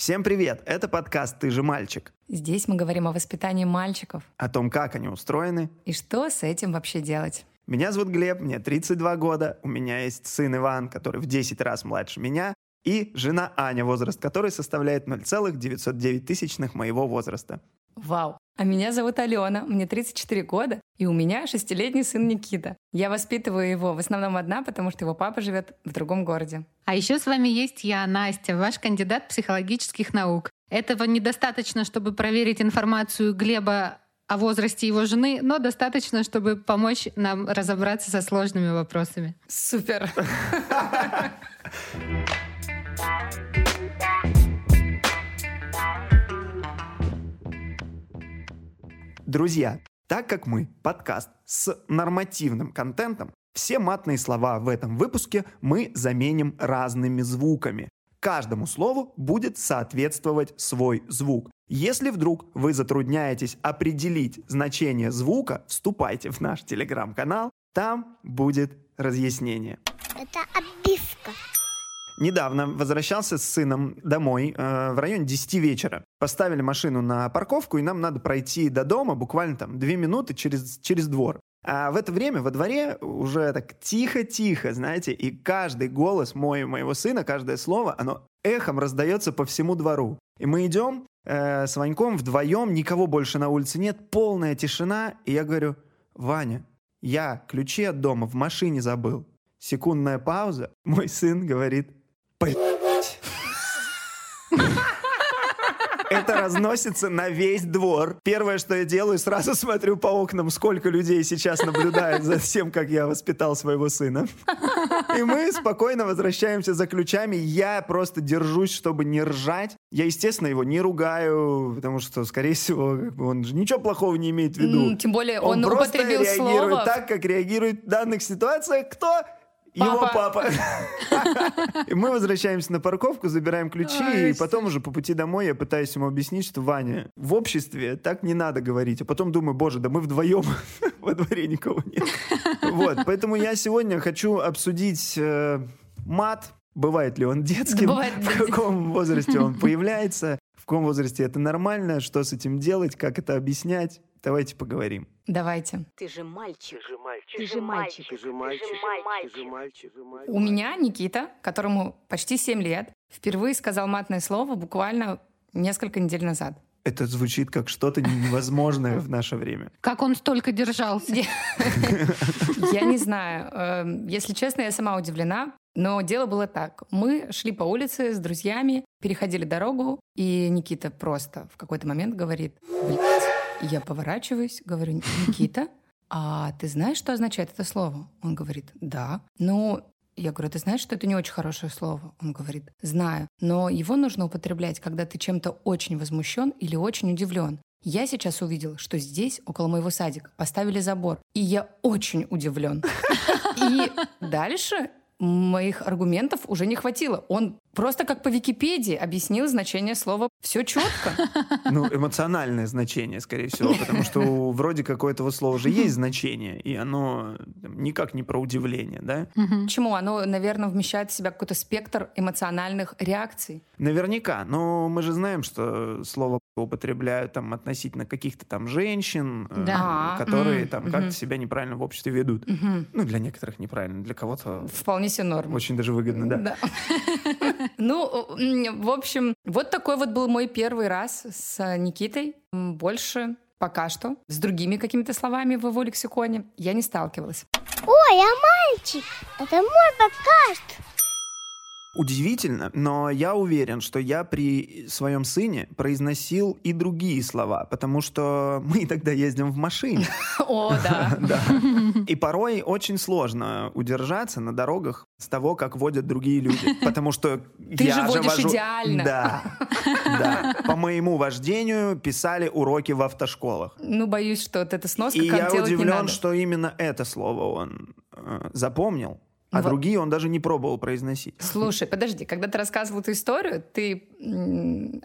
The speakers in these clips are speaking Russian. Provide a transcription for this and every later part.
Всем привет! Это подкаст «Ты же мальчик». Здесь мы говорим о воспитании мальчиков. О том, как они устроены. И что с этим вообще делать. Меня зовут Глеб, мне 32 года. У меня есть сын Иван, который в 10 раз младше меня. И жена Аня, возраст которой составляет 0,909 тысячных моего возраста. Вау! А меня зовут Алена, мне 34 года, и у меня шестилетний сын Никита. Я воспитываю его в основном одна, потому что его папа живет в другом городе. А еще с вами есть я, Настя, ваш кандидат психологических наук. Этого недостаточно, чтобы проверить информацию Глеба о возрасте его жены, но достаточно, чтобы помочь нам разобраться со сложными вопросами. Супер! Друзья, так как мы подкаст с нормативным контентом, все матные слова в этом выпуске мы заменим разными звуками. Каждому слову будет соответствовать свой звук. Если вдруг вы затрудняетесь определить значение звука, вступайте в наш телеграм-канал, там будет разъяснение. Это обивка. Недавно возвращался с сыном домой э, в районе 10 вечера. Поставили машину на парковку, и нам надо пройти до дома буквально там 2 минуты через, через двор. А в это время во дворе уже так тихо-тихо, знаете, и каждый голос мой моего сына, каждое слово, оно эхом раздается по всему двору. И мы идем э, с Ваньком вдвоем, никого больше на улице нет, полная тишина, и я говорю, Ваня, я ключи от дома в машине забыл. Секундная пауза, мой сын говорит, Блять. Это разносится на весь двор. Первое, что я делаю, сразу смотрю по окнам, сколько людей сейчас наблюдает за тем, как я воспитал своего сына. И мы спокойно возвращаемся за ключами. Я просто держусь, чтобы не ржать. Я, естественно, его не ругаю, потому что, скорее всего, он же ничего плохого не имеет в виду. Тем более он, он просто употребил реагирует слово. так, как реагирует в данных ситуациях кто? Его папа. Мы возвращаемся на парковку, забираем ключи, и потом уже по пути домой я пытаюсь ему объяснить, что Ваня, в обществе так не надо говорить. А потом думаю, боже, да мы вдвоем во дворе никого нет. Вот, поэтому я сегодня хочу обсудить э, мат, бывает ли он детским, в каком возрасте он появляется, в каком возрасте это нормально, что с этим делать, как это объяснять. Давайте поговорим. Давайте. Ты же мальчик. Ты же мальчик. Ты же мальчик. Ты же мальчик. Ты же мальчик. У меня Никита, которому почти 7 лет, впервые сказал матное слово буквально несколько недель назад. Это звучит как что-то невозможное в наше время. Как он столько держался? Я я не знаю. Эм, Если честно, я сама удивлена. Но дело было так. Мы шли по улице с друзьями, переходили дорогу, и Никита просто в какой-то момент говорит, Я поворачиваюсь, говорю, Никита, а ты знаешь, что означает это слово? Он говорит, да. Ну, я говорю, ты знаешь, что это не очень хорошее слово? Он говорит, знаю, но его нужно употреблять, когда ты чем-то очень возмущен или очень удивлен. Я сейчас увидел, что здесь, около моего садика, поставили забор. И я очень удивлен. И дальше моих аргументов уже не хватило. Он просто как по Википедии объяснил значение слова «все четко». Ну, эмоциональное значение, скорее всего, потому что вроде как у этого слова же есть значение, и оно никак не про удивление, да? Почему? Оно, наверное, вмещает в себя какой-то спектр эмоциональных реакций. Наверняка, но мы же знаем, что слово употребляют там относительно каких-то там женщин, э, Да. которые Мгм, там мгм. как-то себя неправильно в обществе ведут. Мгм. Ну, для некоторых неправильно, для кого-то Вполне себе норм. очень даже выгодно, да. Ну, в общем, вот такой вот был мой первый раз с Никитой. Больше пока что с другими какими-то словами в его лексиконе я не сталкивалась. Ой, а мальчик? Это мой подкаст. Удивительно, но я уверен, что я при своем сыне произносил и другие слова, потому что мы иногда ездим в машине. О, да. И порой очень сложно удержаться на дорогах с того, как водят другие люди. Потому что Ты же водишь идеально. Да. Да. По моему вождению писали уроки в автошколах. Ну, боюсь, что эта сноска И я удивлен, что именно это слово он э, запомнил, а Ну, во- другие он даже не пробовал произносить. Слушай, подожди, когда ты рассказывал эту историю, ты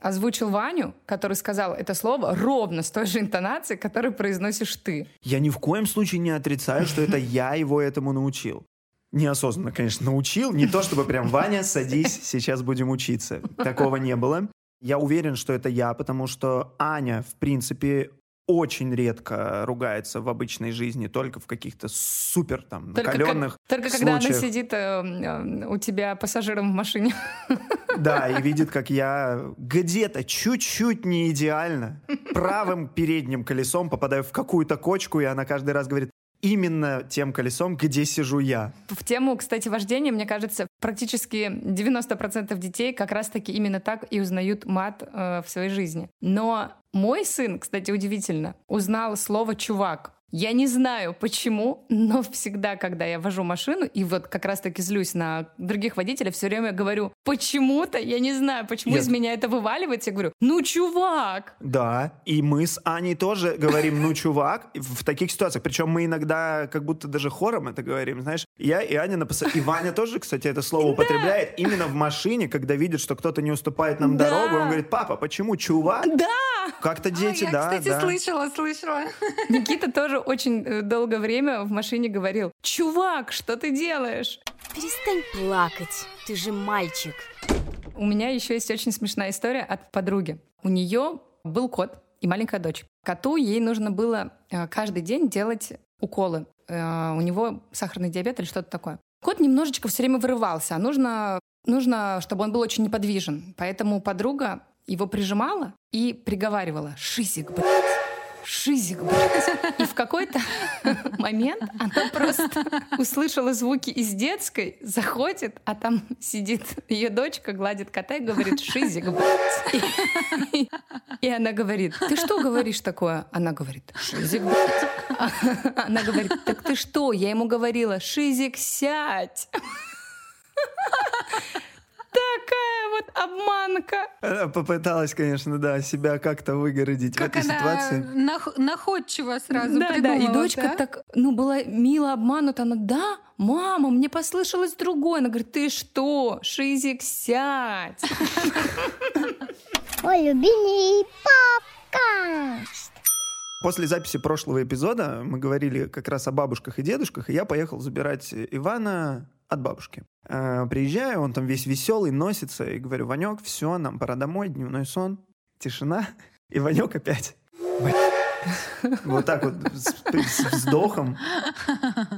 озвучил Ваню, который сказал это слово ровно с той же интонацией, которую произносишь ты. Я ни в коем случае не отрицаю, что это я его этому научил. Неосознанно, конечно, научил. Не то чтобы прям, Ваня, садись, сейчас будем учиться. Такого не было. Я уверен, что это я, потому что Аня, в принципе, очень редко ругается в обычной жизни, только в каких-то супер там Только, накаленных как- только когда она случаях. сидит э, э, у тебя пассажиром в машине. Да, и видит, как я где-то чуть-чуть не идеально правым передним колесом попадаю в какую-то кочку, и она каждый раз говорит, именно тем колесом, где сижу я. В тему, кстати, вождения, мне кажется, практически 90% детей как раз-таки именно так и узнают мат э, в своей жизни. Но мой сын, кстати, удивительно, узнал слово «чувак». Я не знаю почему, но всегда, когда я вожу машину, и вот как раз-таки злюсь на других водителей, все время говорю, почему-то, я не знаю, почему Нет. из меня это вываливается, я говорю, ну, чувак! Да, и мы с Аней тоже говорим «ну, чувак» в таких ситуациях. Причем мы иногда как будто даже хором это говорим, знаешь. Я и Аня написали. И Ваня тоже, кстати, это слово употребляет именно в машине, когда видит, что кто-то не уступает нам дорогу. Он говорит, папа, почему чувак? Да! Как-то дети, А, я, да, кстати, да. слышала, слышала. Никита тоже очень э, долгое время в машине говорил, чувак, что ты делаешь? Перестань плакать, ты же мальчик. У меня еще есть очень смешная история от подруги. У нее был кот и маленькая дочь. Коту ей нужно было э, каждый день делать уколы. Э, У него сахарный диабет или что-то такое. Кот немножечко все время вырывался, а нужно, нужно, чтобы он был очень неподвижен. Поэтому подруга его прижимала и приговаривала «Шизик, блядь! Шизик, блядь!» И в какой-то момент она просто услышала звуки из детской, заходит, а там сидит ее дочка, гладит кота и говорит «Шизик, блядь!» И, и она говорит «Ты что говоришь такое?» Она говорит «Шизик, блядь!» Она говорит «Так ты что?» Я ему говорила «Шизик, сядь!» Такая вот обманка. Она попыталась, конечно, да, себя как-то выгородить Как в этой она ситуации. нах- находчиво сразу да, да, и придумала, дочка да? так, ну, была мило обманута. Она, да, мама, мне послышалось другое. Она говорит, ты что, Шизик, сядь. Мой любимый подкаст. После записи прошлого эпизода мы говорили как раз о бабушках и дедушках, и я поехал забирать Ивана от бабушки. Э, Приезжаю, он там весь веселый, носится, и говорю, Ванек, все, нам пора домой, дневной сон, тишина. И Ванек опять. Вот так вот, с, с вздохом.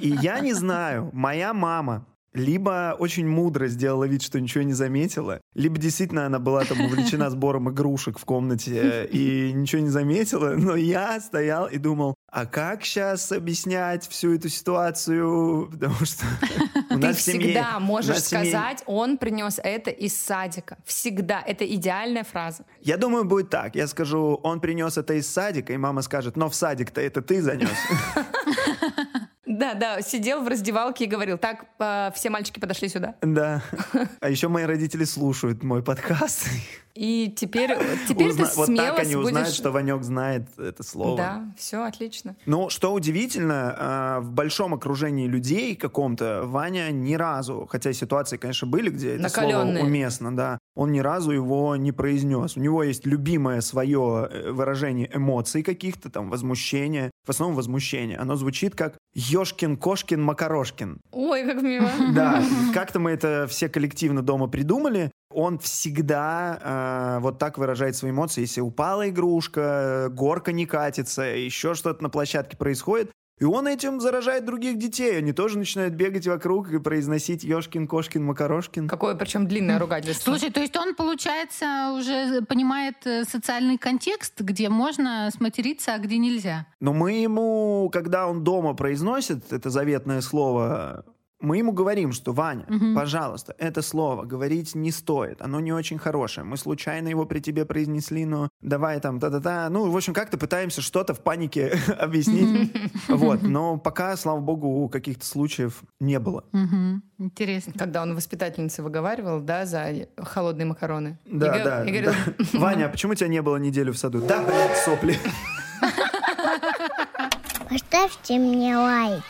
И я не знаю, моя мама либо очень мудро сделала вид, что ничего не заметила, либо действительно она была там увлечена сбором игрушек в комнате и ничего не заметила, но я стоял и думал, а как сейчас объяснять всю эту ситуацию, потому что Ты семье- всегда у можешь семье- сказать, он принес это из садика. Всегда. Это идеальная фраза. Я думаю, будет так. Я скажу, он принес это из садика, и мама скажет, но в садик-то это ты занес. Да, да, сидел в раздевалке и говорил, так, э, все мальчики подошли сюда. Да. А еще мои родители слушают мой подкаст. И теперь, теперь Узна- ты Вот так они узнают, будешь... что Ванек знает это слово. Да, все отлично. Ну, что удивительно, э, в большом окружении людей каком-то Ваня ни разу, хотя ситуации, конечно, были, где это слово Накалённые. уместно, да, он ни разу его не произнес. У него есть любимое свое э, выражение эмоций каких-то, там, возмущения, в основном возмущение. Оно звучит как «Ёшкин, Кошкин, Макарошкин». Ой, как мило. Да, как-то мы это все коллективно дома придумали. Он всегда э, вот так выражает свои эмоции. Если упала игрушка, горка не катится, еще что-то на площадке происходит, и он этим заражает других детей. Они тоже начинают бегать вокруг и произносить Ёшкин, Кошкин, Макарошкин. Какое причем длинное ругательство. Слушай, то есть он, получается, уже понимает э, социальный контекст, где можно сматериться, а где нельзя. Но мы ему, когда он дома произносит это заветное слово, мы ему говорим, что Ваня, Мгм. пожалуйста, это слово говорить не стоит, оно не очень хорошее. Мы случайно его при тебе произнесли, но давай там та-та-та. Ну, в общем, как-то пытаемся что-то в панике объяснить. Вот, но пока, слава богу, каких-то случаев не было. Интересно. Когда он воспитательнице выговаривал, да, за холодные макароны. Да, И да, и говорил, да. Ваня, а почему тебя не было неделю в саду? Да, блядь, сопли. Поставьте мне лайк.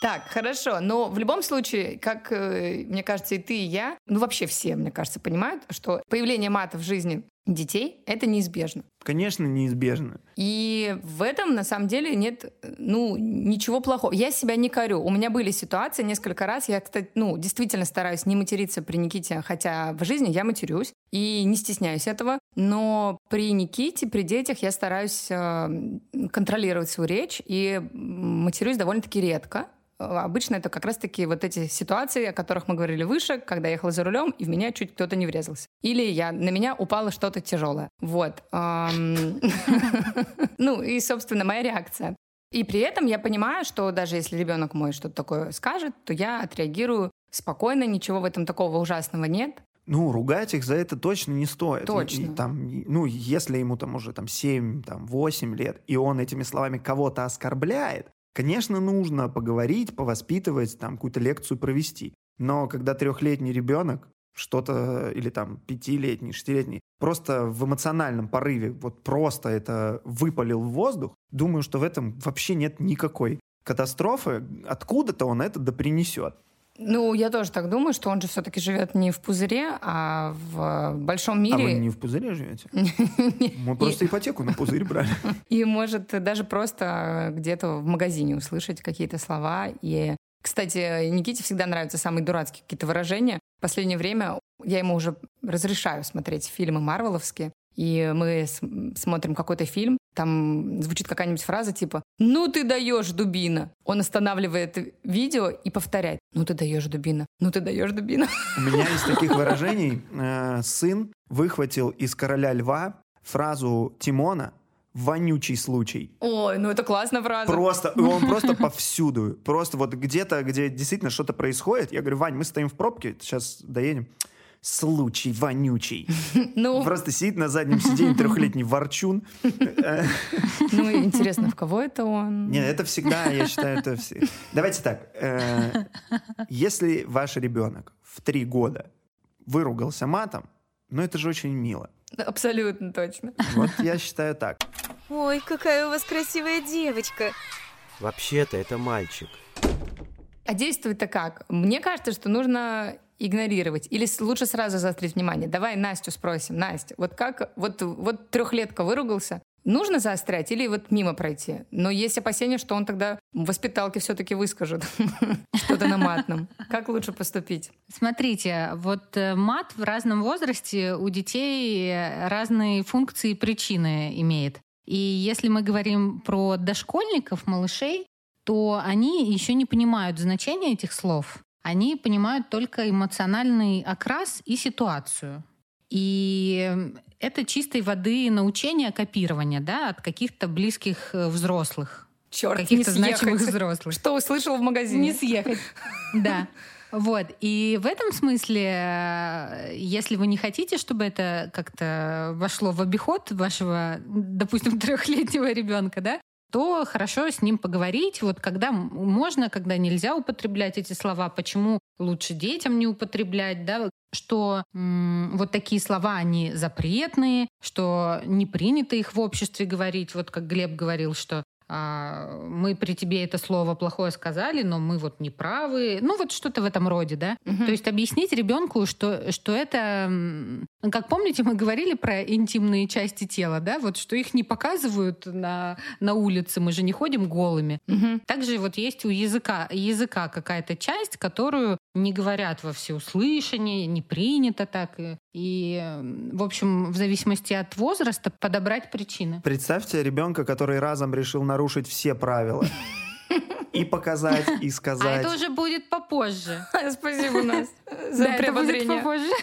Так, хорошо, но в любом случае, как э, мне кажется, и ты, и я, ну вообще все, мне кажется, понимают, что появление мата в жизни детей — это неизбежно. Конечно, неизбежно. И в этом, на самом деле, нет, ну, ничего плохого. Я себя не корю. У меня были ситуации несколько раз. Я, кстати, ну, действительно стараюсь не материться при Никите, хотя в жизни я матерюсь и не стесняюсь этого. Но при Никите, при детях я стараюсь э, контролировать свою речь и матерюсь довольно-таки редко. Обычно это как раз-таки вот эти ситуации, о которых мы говорили выше, когда я ехала за рулем, и в меня чуть кто-то не врезался. Или я, на меня упало что-то тяжелое. Вот. Ну, и, собственно, моя реакция. И при этом я понимаю, что даже если ребенок мой что-то такое скажет, то я отреагирую спокойно, ничего в этом такого ужасного нет. Ну, ругать их за это точно не стоит. Точно. И, там, ну, если ему там уже там 7, там, 8 лет, и он этими словами кого-то оскорбляет, Конечно, нужно поговорить, повоспитывать, там какую-то лекцию провести. Но когда трехлетний ребенок что-то, или там пятилетний, шестилетний, просто в эмоциональном порыве вот просто это выпалил в воздух, думаю, что в этом вообще нет никакой катастрофы. Откуда-то он это допринесет. Ну, я тоже так думаю, что он же все-таки живет не в пузыре, а в большом мире. А вы не в пузыре живете? Мы просто ипотеку на пузырь брали. И может даже просто где-то в магазине услышать какие-то слова. И, кстати, Никите всегда нравятся самые дурацкие какие-то выражения. В последнее время я ему уже разрешаю смотреть фильмы марвеловские и мы смотрим какой-то фильм, там звучит какая-нибудь фраза типа «Ну ты даешь, дубина!» Он останавливает видео и повторяет «Ну ты даешь, дубина! Ну ты даешь, дубина!» У меня из таких выражений э, сын выхватил из «Короля льва» фразу Тимона вонючий случай. Ой, ну это классная фраза. Просто, он просто повсюду. Просто вот где-то, где действительно что-то происходит, я говорю, Вань, мы стоим в пробке, сейчас доедем случай вонючий. Ну... Просто сидит на заднем сиденье трехлетний ворчун. Ну, интересно, в кого это он? Нет, это всегда, я считаю, это все. Давайте так. Э, если ваш ребенок в три года выругался матом, ну это же очень мило. Абсолютно точно. Вот я считаю так. Ой, какая у вас красивая девочка. Вообще-то это мальчик. А действует-то как? Мне кажется, что нужно игнорировать? Или лучше сразу заострить внимание? Давай Настю спросим. Настя, вот как, вот, вот трехлетка выругался, Нужно заострять или вот мимо пройти? Но есть опасения, что он тогда в воспиталке все-таки выскажет что-то на матном. Как лучше поступить? Смотрите, вот э, мат в разном возрасте у детей разные функции и причины имеет. И если мы говорим про дошкольников, малышей, то они еще не понимают значения этих слов они понимают только эмоциональный окрас и ситуацию. И это чистой воды научение копирования да, от каких-то близких э, взрослых. Черт, каких-то значимых взрослых. Что услышал в магазине? Не съехать. Да. Вот. И в этом смысле, э, если вы не хотите, чтобы это как-то вошло в обиход вашего, допустим, трехлетнего ребенка, да, то хорошо с ним поговорить, вот когда можно, когда нельзя употреблять эти слова, почему лучше детям не употреблять, да, что м- вот такие слова, они запретные, что не принято их в обществе говорить, вот как Глеб говорил, что мы при тебе это слово плохое сказали, но мы вот не правы. Ну, вот что-то в этом роде, да. Угу. То есть объяснить ребенку, что, что это... Как помните, мы говорили про интимные части тела, да, вот что их не показывают на, на улице, мы же не ходим голыми. Угу. Также вот есть у языка, языка какая-то часть, которую не говорят во всеуслышание, не принято так. И, в общем, в зависимости от возраста подобрать причины. Представьте ребенка, который разом решил нарушить все правила. И показать, и сказать. А это уже будет попозже. Спасибо, нас за приободрение. попозже.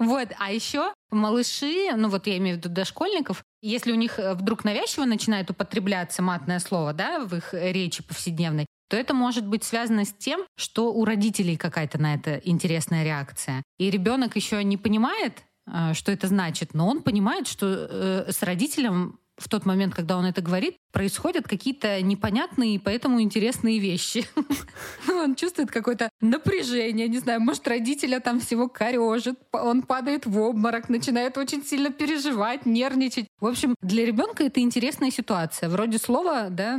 Вот, а еще малыши, ну вот я имею в виду дошкольников, если у них вдруг навязчиво начинает употребляться матное слово, да, в их речи повседневной, то это может быть связано с тем, что у родителей какая-то на это интересная реакция. И ребенок еще не понимает, э, что это значит, но он понимает, что э, с родителем в тот момент, когда он это говорит, происходят какие-то непонятные и поэтому интересные вещи. Он чувствует какое-то напряжение, не знаю, может, родителя там всего корежит, он падает в обморок, начинает очень сильно переживать, нервничать. В общем, для ребенка это интересная ситуация. Вроде слова, да,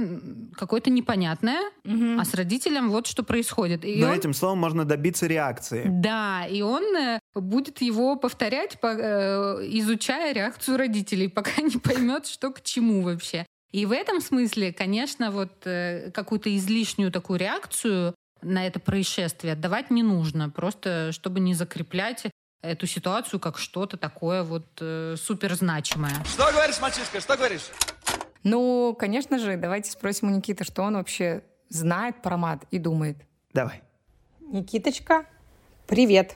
какое-то непонятное, а с родителем вот что происходит. И Но он- этим словом можно добиться реакции. Да, и он э, будет его повторять, по- э, изучая реакцию родителей, пока не поймет, что к чему вообще. И в этом смысле, конечно, вот э, какую-то излишнюю такую реакцию на это происшествие давать не нужно, просто чтобы не закреплять эту ситуацию как что-то такое вот э, суперзначимое. Что говоришь, мальчишка, что говоришь? Ну, конечно же, давайте спросим у Никиты, что он вообще знает про мат и думает. Давай. Никиточка, привет.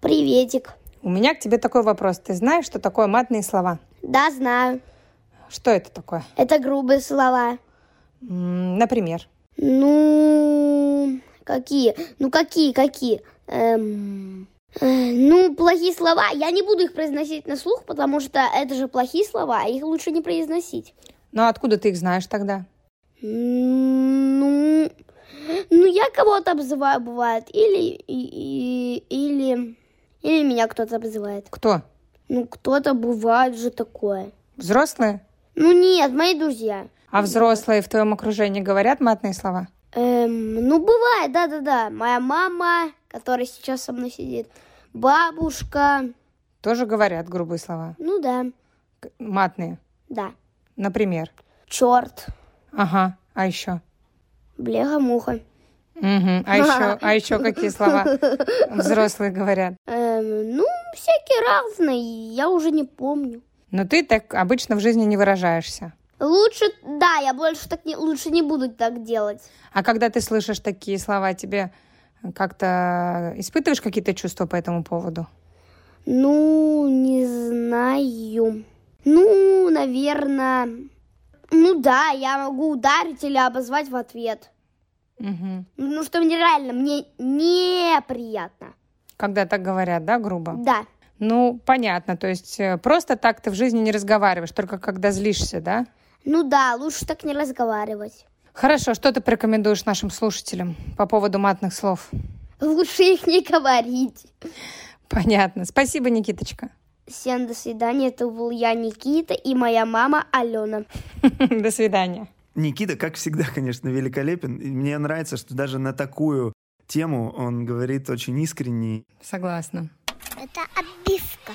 Приветик. У меня к тебе такой вопрос. Ты знаешь, что такое матные слова? Да, знаю. Что это такое? Это грубые слова. Например. Ну, какие? Ну, какие, какие? Эм, э, ну, плохие слова. Я не буду их произносить на слух, потому что это же плохие слова, а их лучше не произносить. Ну, откуда ты их знаешь тогда? Ну, ну я кого-то обзываю, бывает. Или, и- и- или, или меня кто-то обзывает. Кто? Ну, кто-то бывает же такое. Взрослые? Ну, нет, мои друзья. А взрослые в твоем окружении говорят матные слова? Эм, ну, бывает, да-да-да. Моя мама, которая сейчас со мной сидит, бабушка. Тоже говорят грубые слова. Ну да, Матные. да. Например. Черт, Ага. А еще? блеха-муха. Мгм. А еще, а еще какие слова взрослые говорят? Эм, ну, всякие разные, я уже не помню. Но ты так обычно в жизни не выражаешься. Лучше, да, я больше так не, лучше не буду так делать. А когда ты слышишь такие слова, тебе как-то испытываешь какие-то чувства по этому поводу? Ну, не знаю. Ну, наверное... Ну да, я могу ударить или обозвать в ответ. Мгм. Ну, что мне реально, мне неприятно. Когда так говорят, да, грубо? Да, Ну, понятно. То есть э, просто так ты в жизни не разговариваешь, только когда злишься, да? ну да, лучше так не разговаривать. Хорошо, что ты порекомендуешь нашим слушателям по поводу матных слов? Лучше их не говорить. Понятно. Спасибо, Никиточка. Всем до свидания, это был я, Никита, и моя мама Алена. До свидания. Никита, как всегда, конечно, великолепен. Мне нравится, что даже на такую тему он говорит очень искренне. Согласна. Это обивка.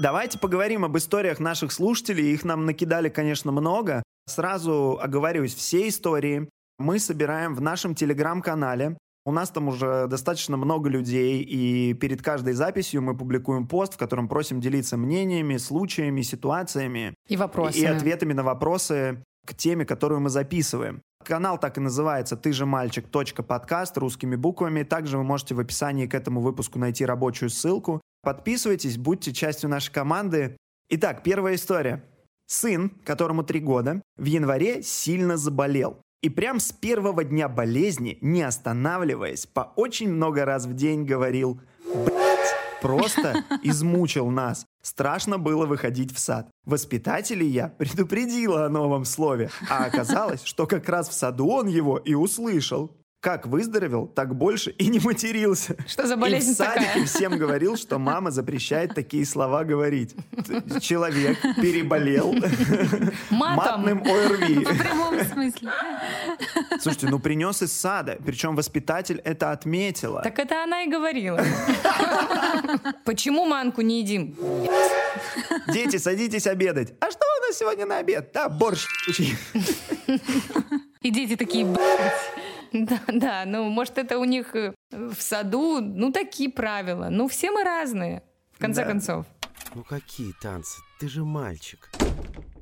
Давайте поговорим об историях наших слушателей. Их нам накидали, конечно, много. Сразу оговорюсь, все истории мы собираем в нашем телеграм-канале. У нас там уже достаточно много людей, и перед каждой записью мы публикуем пост, в котором просим делиться мнениями, случаями, ситуациями И вопросами. и ответами на вопросы к теме, которую мы записываем. Канал так и называется «Ты же мальчик. подкаст» русскими буквами. Также вы можете в описании к этому выпуску найти рабочую ссылку. Подписывайтесь, будьте частью нашей команды. Итак, первая история. Сын, которому три года, в январе сильно заболел. И прям с первого дня болезни, не останавливаясь, по очень много раз в день говорил «Блядь, просто измучил нас. Страшно было выходить в сад. Воспитателей я предупредила о новом слове, а оказалось, что как раз в саду он его и услышал. Как выздоровел, так больше и не матерился. Что за И в болезнь садике такая? всем говорил, что мама запрещает такие слова говорить. Человек переболел Матом. матным ОРВИ. В прямом смысле. Слушайте, ну принес из сада, причем воспитатель это отметила. Так это она и говорила. Почему манку не едим? Дети, садитесь обедать. А что у нас сегодня на обед? Да, борщ. ебучий». И дети такие, «Блядь». Да, да, ну, может, это у них э, в саду, ну, такие правила. Ну, все мы разные, в конце Да. концов. Ну какие танцы? Ты же мальчик.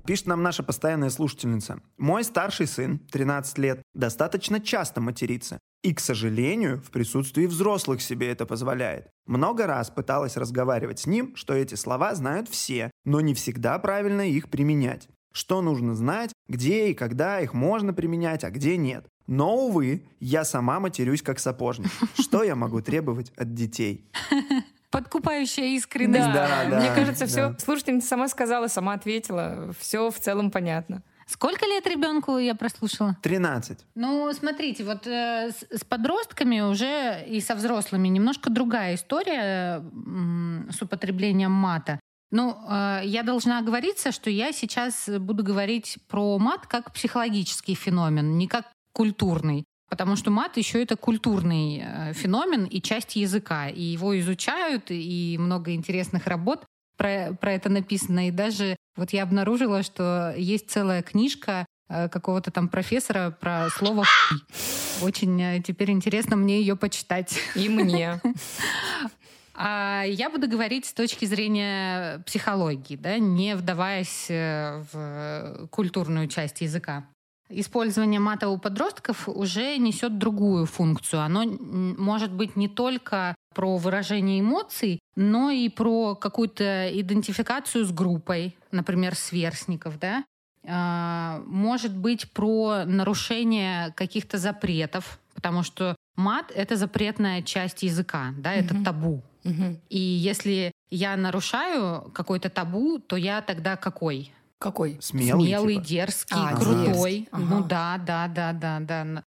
Пишет нам наша постоянная слушательница. Мой старший сын, 13 лет, достаточно часто матерится. И, к сожалению, в присутствии взрослых себе это позволяет. Много раз пыталась разговаривать с ним, что эти слова знают все, но не всегда правильно их применять. Что нужно знать, где и когда их можно применять, а где нет. Но, увы, я сама матерюсь как сапожник. Что я могу требовать от детей? Подкупающая искренность. Да, да, Мне кажется, все. да. Слушательница сама сказала, сама ответила. Все в целом понятно. Сколько лет ребенку я прослушала? 13. Ну, смотрите, вот э, с, с подростками уже и со взрослыми немножко другая история м, с употреблением мата. Ну, э, я должна оговориться, что я сейчас буду говорить про мат как психологический феномен, не как культурный. Потому что мат еще это культурный э, феномен и часть языка. И его изучают, и много интересных работ про, про это написано. И даже вот я обнаружила, что есть целая книжка э, какого-то там профессора про слово «хуй». Очень теперь интересно мне ее почитать. И мне. А я буду говорить с точки зрения психологии, да, не вдаваясь э, в культурную часть языка. Использование мата у подростков уже несет другую функцию. Оно может быть не только про выражение эмоций, но и про какую-то идентификацию с группой, например, сверстников, да, а, может быть про нарушение каких-то запретов, потому что мат — это запретная часть языка, да, это mm-hmm. табу. Mm-hmm. И если я нарушаю какой-то табу, то я тогда какой? Какой? Смелый, Смелый типа. дерзкий, А, крутой. дерзкий. Ага. Ну да, да, да, да, да.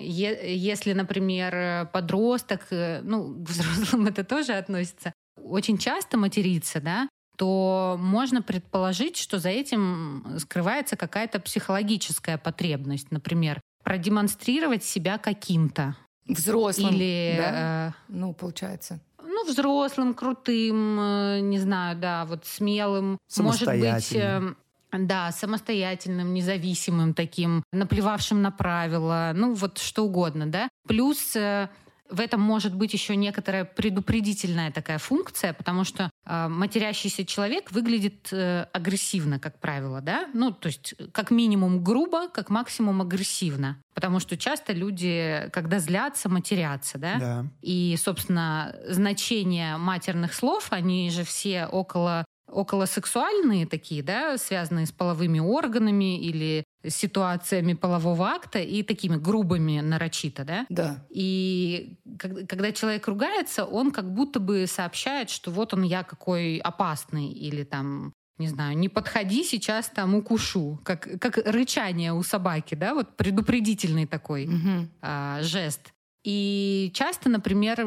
Если, например, подросток, э, ну, к взрослым это тоже относится, очень часто матерится, да, то можно предположить, что за этим скрывается какая-то психологическая потребность, например, продемонстрировать себя каким-то. Взрослым. Или да? э, Ну, получается. Ну, взрослым, крутым, э, не знаю, да, вот смелым, может быть, э, да, самостоятельным, независимым таким, наплевавшим на правила, ну, вот что угодно, да. Плюс э, в этом может быть еще некоторая предупредительная такая функция, потому что э, матерящийся человек выглядит э, агрессивно, как правило, да, ну, то есть как минимум грубо, как максимум агрессивно, потому что часто люди, когда злятся, матерятся, да, Да. и, собственно, значение матерных слов, они же все около околосексуальные такие, да, связанные с половыми органами или ситуациями полового акта и такими грубыми нарочито, да. Да. И когда человек ругается, он как будто бы сообщает, что вот он я какой опасный или там не знаю, не подходи, сейчас там укушу. Как, как рычание у собаки, да, вот предупредительный такой Мгм. а, жест. И часто, например,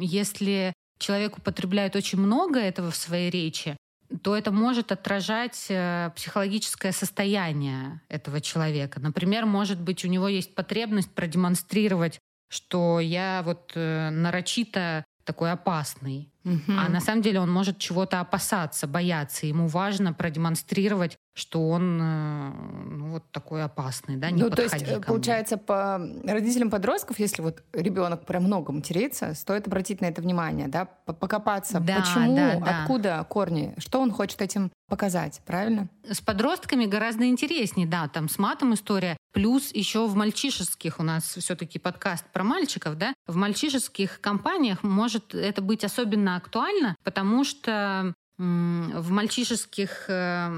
если человек употребляет очень много этого в своей речи, то это может отражать э, психологическое состояние этого человека. Например, может быть, у него есть потребность продемонстрировать, что я вот э, нарочито такой опасный. Мгм. А на самом деле он может чего-то опасаться, бояться. Ему важно продемонстрировать, что он э, ну, вот такой опасный, да, не ну, то есть, подходи э, ко мне. получается, по родителям подростков, если вот ребенок прям много матерится, стоит обратить на это внимание, да, покопаться, Да, почему, да, да. откуда корни, что он хочет этим показать, правильно? С подростками гораздо интереснее, да, там с матом история. Плюс еще в мальчишеских у нас все-таки подкаст про мальчиков, да, в мальчишеских компаниях может это быть особенно актуально, потому что в мальчишеских э,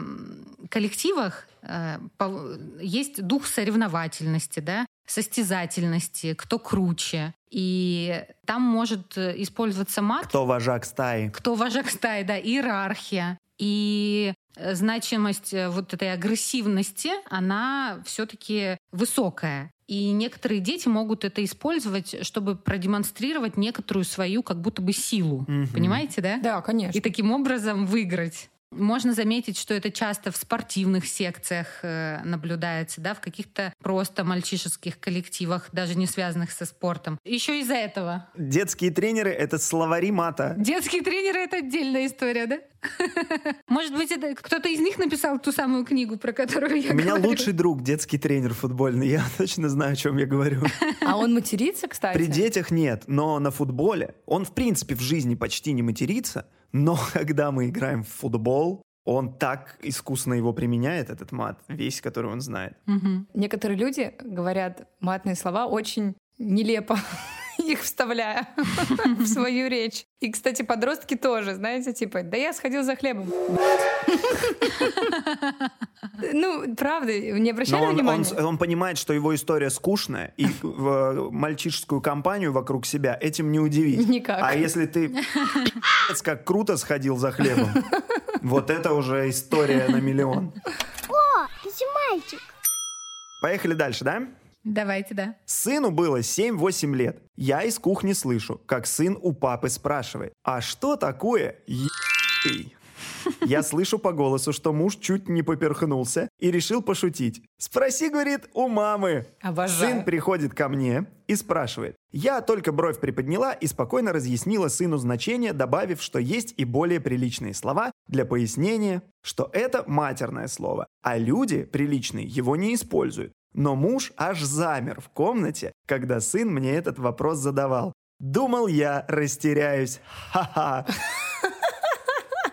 коллективах э, есть дух соревновательности, да, состязательности, кто круче. И там может э, использоваться мат Кто вожак стаи? кто вожак стаи, да, иерархия. И значимость э, вот этой агрессивности, она все-таки высокая. И некоторые дети могут это использовать, чтобы продемонстрировать некоторую свою как будто бы силу. Мгм. Понимаете, да? Да, конечно. И таким образом выиграть. Можно заметить, что это часто в спортивных секциях э, наблюдается, да, в каких-то просто мальчишеских коллективах, даже не связанных со спортом. Еще из-за этого. Детские тренеры — это словари мата. Детские тренеры — это отдельная история, да? Может быть, это кто-то из них написал ту самую книгу, про которую я У меня говорю? лучший друг, детский тренер футбольный. Я точно знаю, о чем я говорю. А он матерится, кстати? При детях нет, но на футболе он, в принципе, в жизни почти не матерится, но когда мы играем в футбол, он так искусно его применяет, этот мат, весь, который он знает. Мгм. Некоторые люди говорят матные слова очень нелепо, их вставляя в свою речь. И, кстати, подростки тоже, знаете, типа, да я сходил за хлебом. Ну, правда, не обращали он, внимания? он- он понимает, что его история скучная, и в мальчишескую компанию вокруг себя этим не удивить. Никак. А если ты как круто сходил за хлебом, вот это уже история на миллион. О, мальчик. Поехали дальше, да? Давайте, да. Сыну было 7-8 лет. Я из кухни слышу, как сын у папы спрашивает, а что такое ебый? Я слышу по голосу, что муж чуть не поперхнулся и решил пошутить. «Спроси, — говорит, — у мамы». Обожаю. Сын приходит ко мне и спрашивает. Я только бровь приподняла и спокойно разъяснила сыну значение, добавив, что есть и более приличные слова для пояснения, что это матерное слово, а люди приличные его не используют. Но муж аж замер в комнате, когда сын мне этот вопрос задавал. Думал я, растеряюсь. Ха-ха.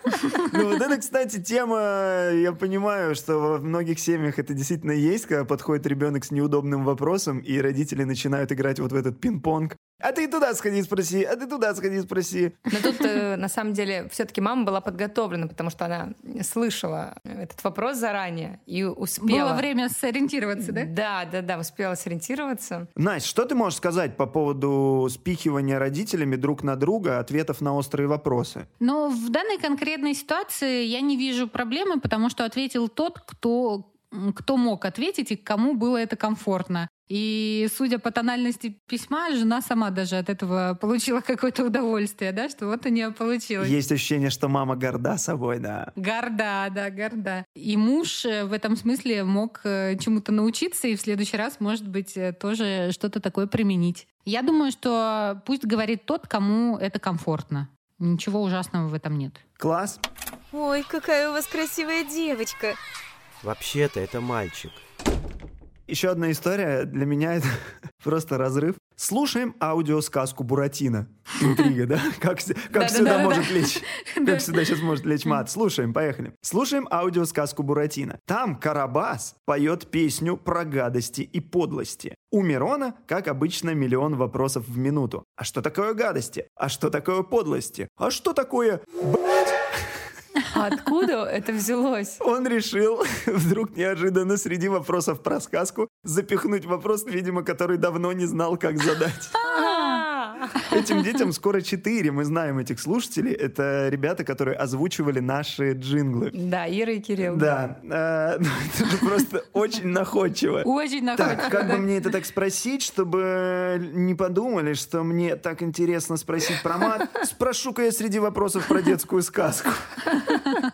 Ну вот это, кстати, тема, я понимаю, что во многих семьях это действительно есть, когда подходит ребенок с неудобным вопросом, и родители начинают играть вот в этот пинг-понг. А ты туда сходи спроси, а ты туда сходи спроси. Но тут, э, на самом деле, все-таки мама была подготовлена, потому что она слышала этот вопрос заранее и успела... Было время сориентироваться, да? Да, да, да, успела сориентироваться. Настя, что ты можешь сказать по поводу спихивания родителями друг на друга ответов на острые вопросы? Но в данной конкретной ситуации я не вижу проблемы, потому что ответил тот, кто кто мог ответить и кому было это комфортно. И судя по тональности письма, жена сама даже от этого получила какое-то удовольствие, да, что вот у нее получилось. Есть ощущение, что мама горда собой, да. Горда, да, горда. И муж э, в этом смысле мог э, чему-то научиться и в следующий раз, может быть, э, тоже что-то такое применить. Я думаю, что пусть говорит тот, кому это комфортно. Ничего ужасного в этом нет. Класс. Ой, какая у вас красивая девочка. Вообще-то это мальчик. Еще одна история. Для меня это просто разрыв. Слушаем аудиосказку Буратино. Интрига, да? Как, как сюда может лечь? Как сюда сейчас может лечь мат? Слушаем, поехали. Слушаем аудиосказку Буратино. Там Карабас поет песню про гадости и подлости. У Мирона, как обычно, миллион вопросов в минуту. А что такое гадости? А что такое подлости? А что такое А откуда это взялось? Он решил вдруг неожиданно среди вопросов про сказку запихнуть вопрос, видимо, который давно не знал, как задать. Этим детям скоро 4, мы знаем этих слушателей. Это ребята, которые озвучивали наши джинглы. Да, Ира и Кирилл. Да, э, ну, это же просто очень находчиво. Очень находчиво. Так, как бы мне это так спросить, чтобы не подумали, что мне так интересно спросить про мат? Спрошу-ка я среди вопросов про детскую сказку.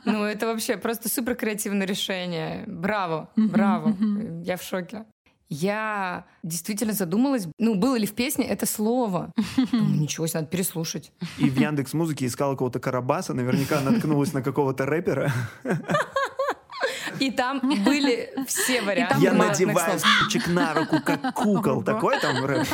Ну, это вообще просто супер креативное решение. Браво, браво. Я в шоке. Я действительно задумалась, ну, было ли в песне это слово. Думаю, ничего себе, надо переслушать. И в Яндекс Музыке искала какого-то Карабаса, наверняка наткнулась на какого-то рэпера. И там были все варианты Я надеваю стучек на руку, как кукол. Такой там рэп?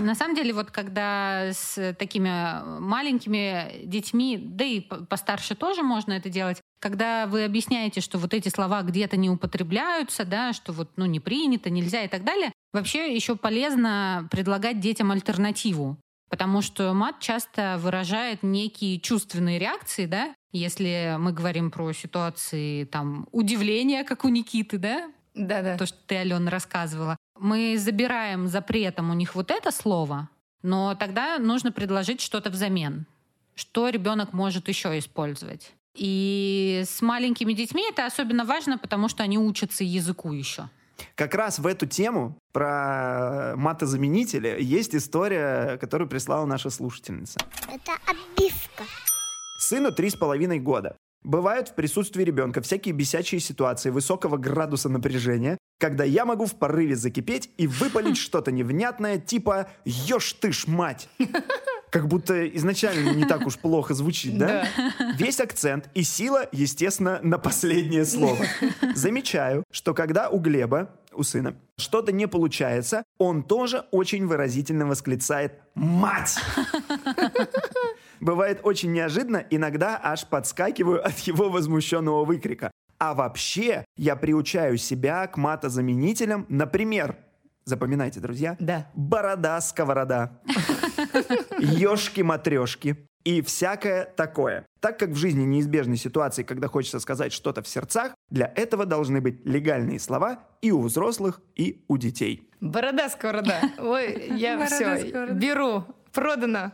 На самом деле, вот когда с такими маленькими детьми, да и по- постарше тоже можно это делать, когда вы объясняете, что вот эти слова где-то не употребляются, да, что вот ну не принято, нельзя и так далее, вообще еще полезно предлагать детям альтернативу. Потому что мат часто выражает некие чувственные реакции, да, если мы говорим про ситуации там удивления, как у Никиты, да, Да-да. то, что ты, Алена, рассказывала. Мы забираем запретом у них вот это слово, но тогда нужно предложить что-то взамен. Что ребенок может еще использовать. И с маленькими детьми это особенно важно, потому что они учатся языку еще. Как раз в эту тему про матозаменители есть история, которую прислала наша слушательница. Это обивка. Сыну три с половиной года. Бывают в присутствии ребенка всякие бесячие ситуации высокого градуса напряжения, когда я могу в порыве закипеть и выпалить что-то невнятное, типа «Ешь ты ж, мать!» Как будто изначально не так уж плохо звучит, да? Весь акцент и сила, естественно, на последнее слово. Замечаю, что когда у Глеба, у сына, что-то не получается, он тоже очень выразительно восклицает «Мать!» Бывает очень неожиданно, иногда аж подскакиваю от его возмущенного выкрика. А вообще, я приучаю себя к матозаменителям, например, запоминайте, друзья, Да. борода-сковорода, ешки-матрешки и всякое такое. Так как в жизни неизбежны ситуации, когда хочется сказать что-то в сердцах, для этого должны быть легальные слова и у взрослых, и у детей. Борода сковорода. Ой, я все беру. Продано.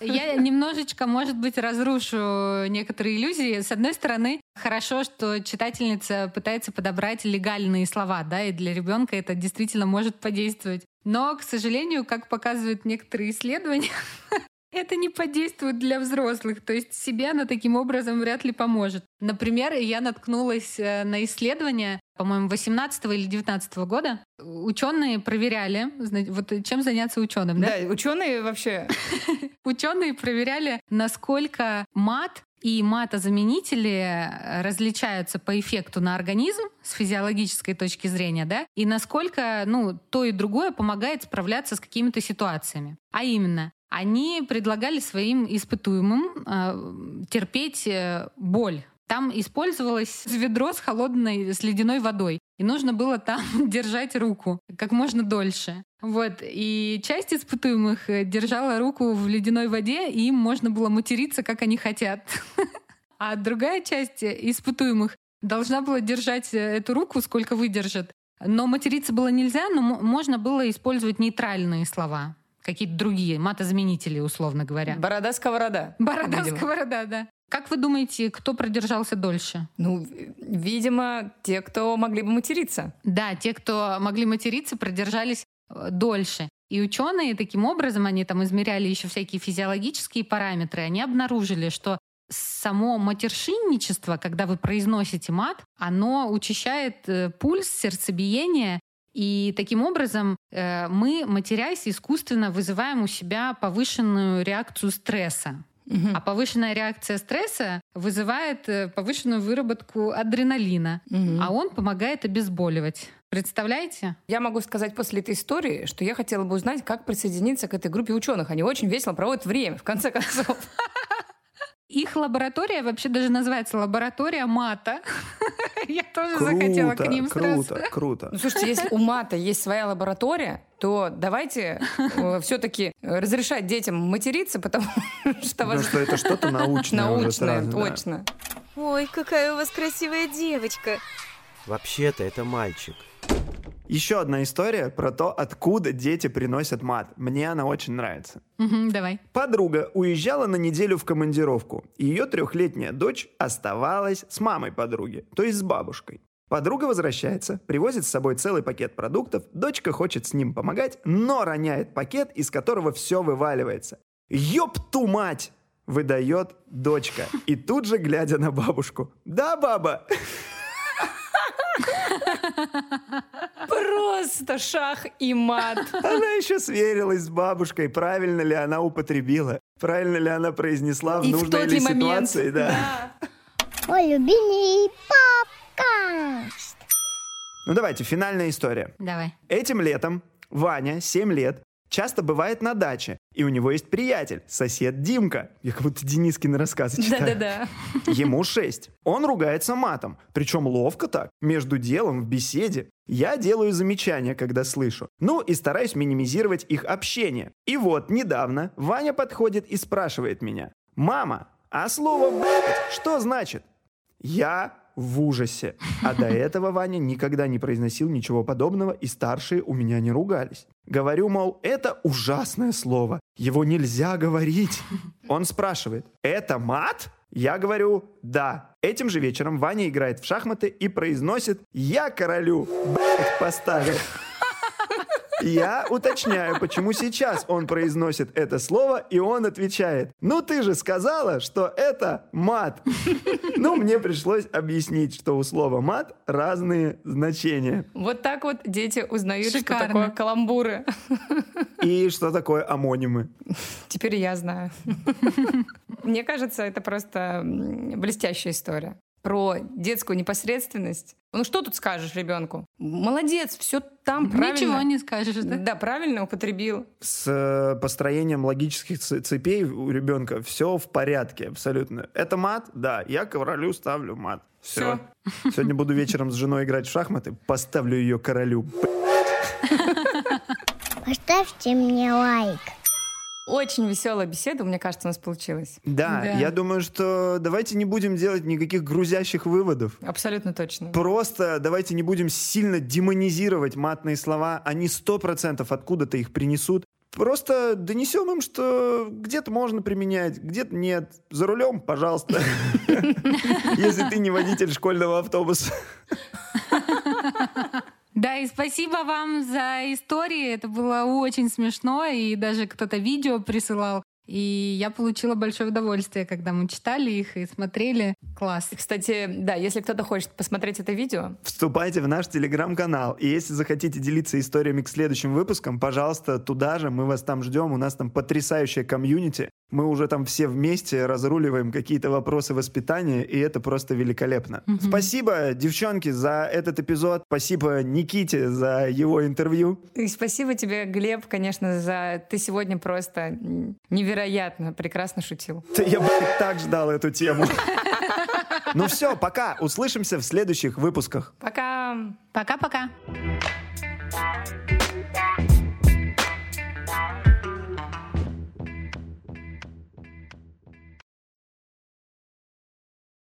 Я немножечко, может быть, разрушу некоторые иллюзии. С одной стороны, хорошо, что читательница пытается подобрать легальные слова, да, и для ребенка это действительно может подействовать. Но, к сожалению, как показывают некоторые исследования, Это не подействует для взрослых, то есть себе она таким образом вряд ли поможет. Например, я наткнулась э, на исследование, по-моему, 18 или 19 года. Ученые проверяли, вот чем заняться ученым, да? Да, ученые вообще. Ученые проверяли, насколько мат и матозаменители различаются по эффекту на организм с физиологической точки зрения, да, и насколько, ну, то и другое помогает справляться с какими-то ситуациями. А именно, они предлагали своим испытуемым э, терпеть э, боль. Там использовалось ведро с холодной, с ледяной водой. И нужно было там держать руку как можно дольше. Вот. И часть испытуемых э, держала руку в ледяной воде, и им можно было материться, как они хотят. А другая часть испытуемых должна была держать эту руку, сколько выдержит. Но материться было нельзя, но можно было использовать нейтральные слова какие-то другие матозаменители, условно говоря. Борода-сковорода. Борода-сковорода, да. Как вы думаете, кто продержался дольше? Ну, видимо, те, кто могли бы материться. Да, те, кто могли материться, продержались э, дольше. И ученые таким образом, они там измеряли еще всякие физиологические параметры, они обнаружили, что само матершинничество, когда вы произносите мат, оно учащает э, пульс, сердцебиение и таким образом э, мы, матерясь, искусственно вызываем у себя повышенную реакцию стресса. Угу. А повышенная реакция стресса вызывает э, повышенную выработку адреналина, угу. а он помогает обезболивать. Представляете? Я могу сказать после этой истории, что я хотела бы узнать, как присоединиться к этой группе ученых. Они очень весело проводят время, в конце концов. Их лаборатория вообще даже называется лаборатория мата. Я тоже захотела к ним сразу. Круто, круто. Ну, слушайте, если у мата есть своя лаборатория, то давайте э, все-таки разрешать детям материться, потому что... Потому что это что-то научное Научное, точно. Ой, какая у вас красивая девочка. Вообще-то это мальчик. Еще одна история про то, откуда дети приносят мат. Мне она очень нравится. Угу, давай. Подруга уезжала на неделю в командировку. Ее трехлетняя дочь оставалась с мамой подруги, то есть с бабушкой. Подруга возвращается, привозит с собой целый пакет продуктов, дочка хочет с ним помогать, но роняет пакет, из которого все вываливается. «Ёб ту мать!» — выдает дочка. И тут же, глядя на бабушку. «Да, баба!» Просто шах и мат. Она еще сверилась с бабушкой, правильно ли она употребила, правильно ли она произнесла в и нужной в ли момент, ситуации. Да. да. Мой любимый подкаст. Ну давайте, финальная история. Давай. Этим летом Ваня, 7 лет, часто бывает на даче, и у него есть приятель, сосед Димка. Я как будто Денискины рассказы читаю. Да-да-да. Ему 6. Он ругается матом, причем ловко так, между делом, в беседе. Я делаю замечания, когда слышу. Ну и стараюсь минимизировать их общение. И вот недавно Ваня подходит и спрашивает меня. «Мама, а слово «блядь» что значит?» Я в ужасе. А до этого Ваня никогда не произносил ничего подобного, и старшие у меня не ругались. Говорю, мол, это ужасное слово, его нельзя говорить. Он спрашивает, это мат? Я говорю, да. Этим же вечером Ваня играет в шахматы и произносит «Я королю, блядь, поставил». Я уточняю, почему сейчас он произносит это слово, и он отвечает, ну ты же сказала, что это мат. Ну, мне пришлось объяснить, что у слова мат разные значения. Вот так вот дети узнают, Шикарно. что такое каламбуры. И что такое амонимы. Теперь я знаю. Мне кажется, это просто блестящая история про детскую непосредственность. Ну что тут скажешь ребенку? Молодец, все там правильно. Ничего не скажешь, да? Да, правильно употребил. С э, построением логических цепей у ребенка все в порядке абсолютно. Это мат? Да, я королю ставлю мат. Все. все. Сегодня буду вечером с женой играть в шахматы, поставлю ее королю. Поставьте мне лайк. Очень веселая беседа, мне кажется, у нас получилась. Да, да, я думаю, что давайте не будем делать никаких грузящих выводов. Абсолютно точно. Просто давайте не будем сильно демонизировать матные слова. Они сто процентов откуда-то их принесут. Просто донесем им, что где-то можно применять, где-то нет. За рулем, пожалуйста. Если ты не водитель школьного автобуса. Да, и спасибо вам за истории. Это было очень смешно, и даже кто-то видео присылал. И я получила большое удовольствие, когда мы читали их и смотрели. Класс. Кстати, да, если кто-то хочет посмотреть это видео, Вступайте в наш телеграм-канал. И если захотите делиться историями к следующим выпускам, пожалуйста, туда же. Мы вас там ждем. У нас там потрясающая комьюнити. Мы уже там все вместе разруливаем какие-то вопросы воспитания, и это просто великолепно. Спасибо, девчонки, за этот эпизод. Спасибо Никите за его интервью. и спасибо тебе, Глеб, конечно, за... Ты сегодня просто невероятно прекрасно шутил. Да Я так ждал эту тему. Ну все, пока. Услышимся в следующих выпусках. Пока! Пока-пока. Пока.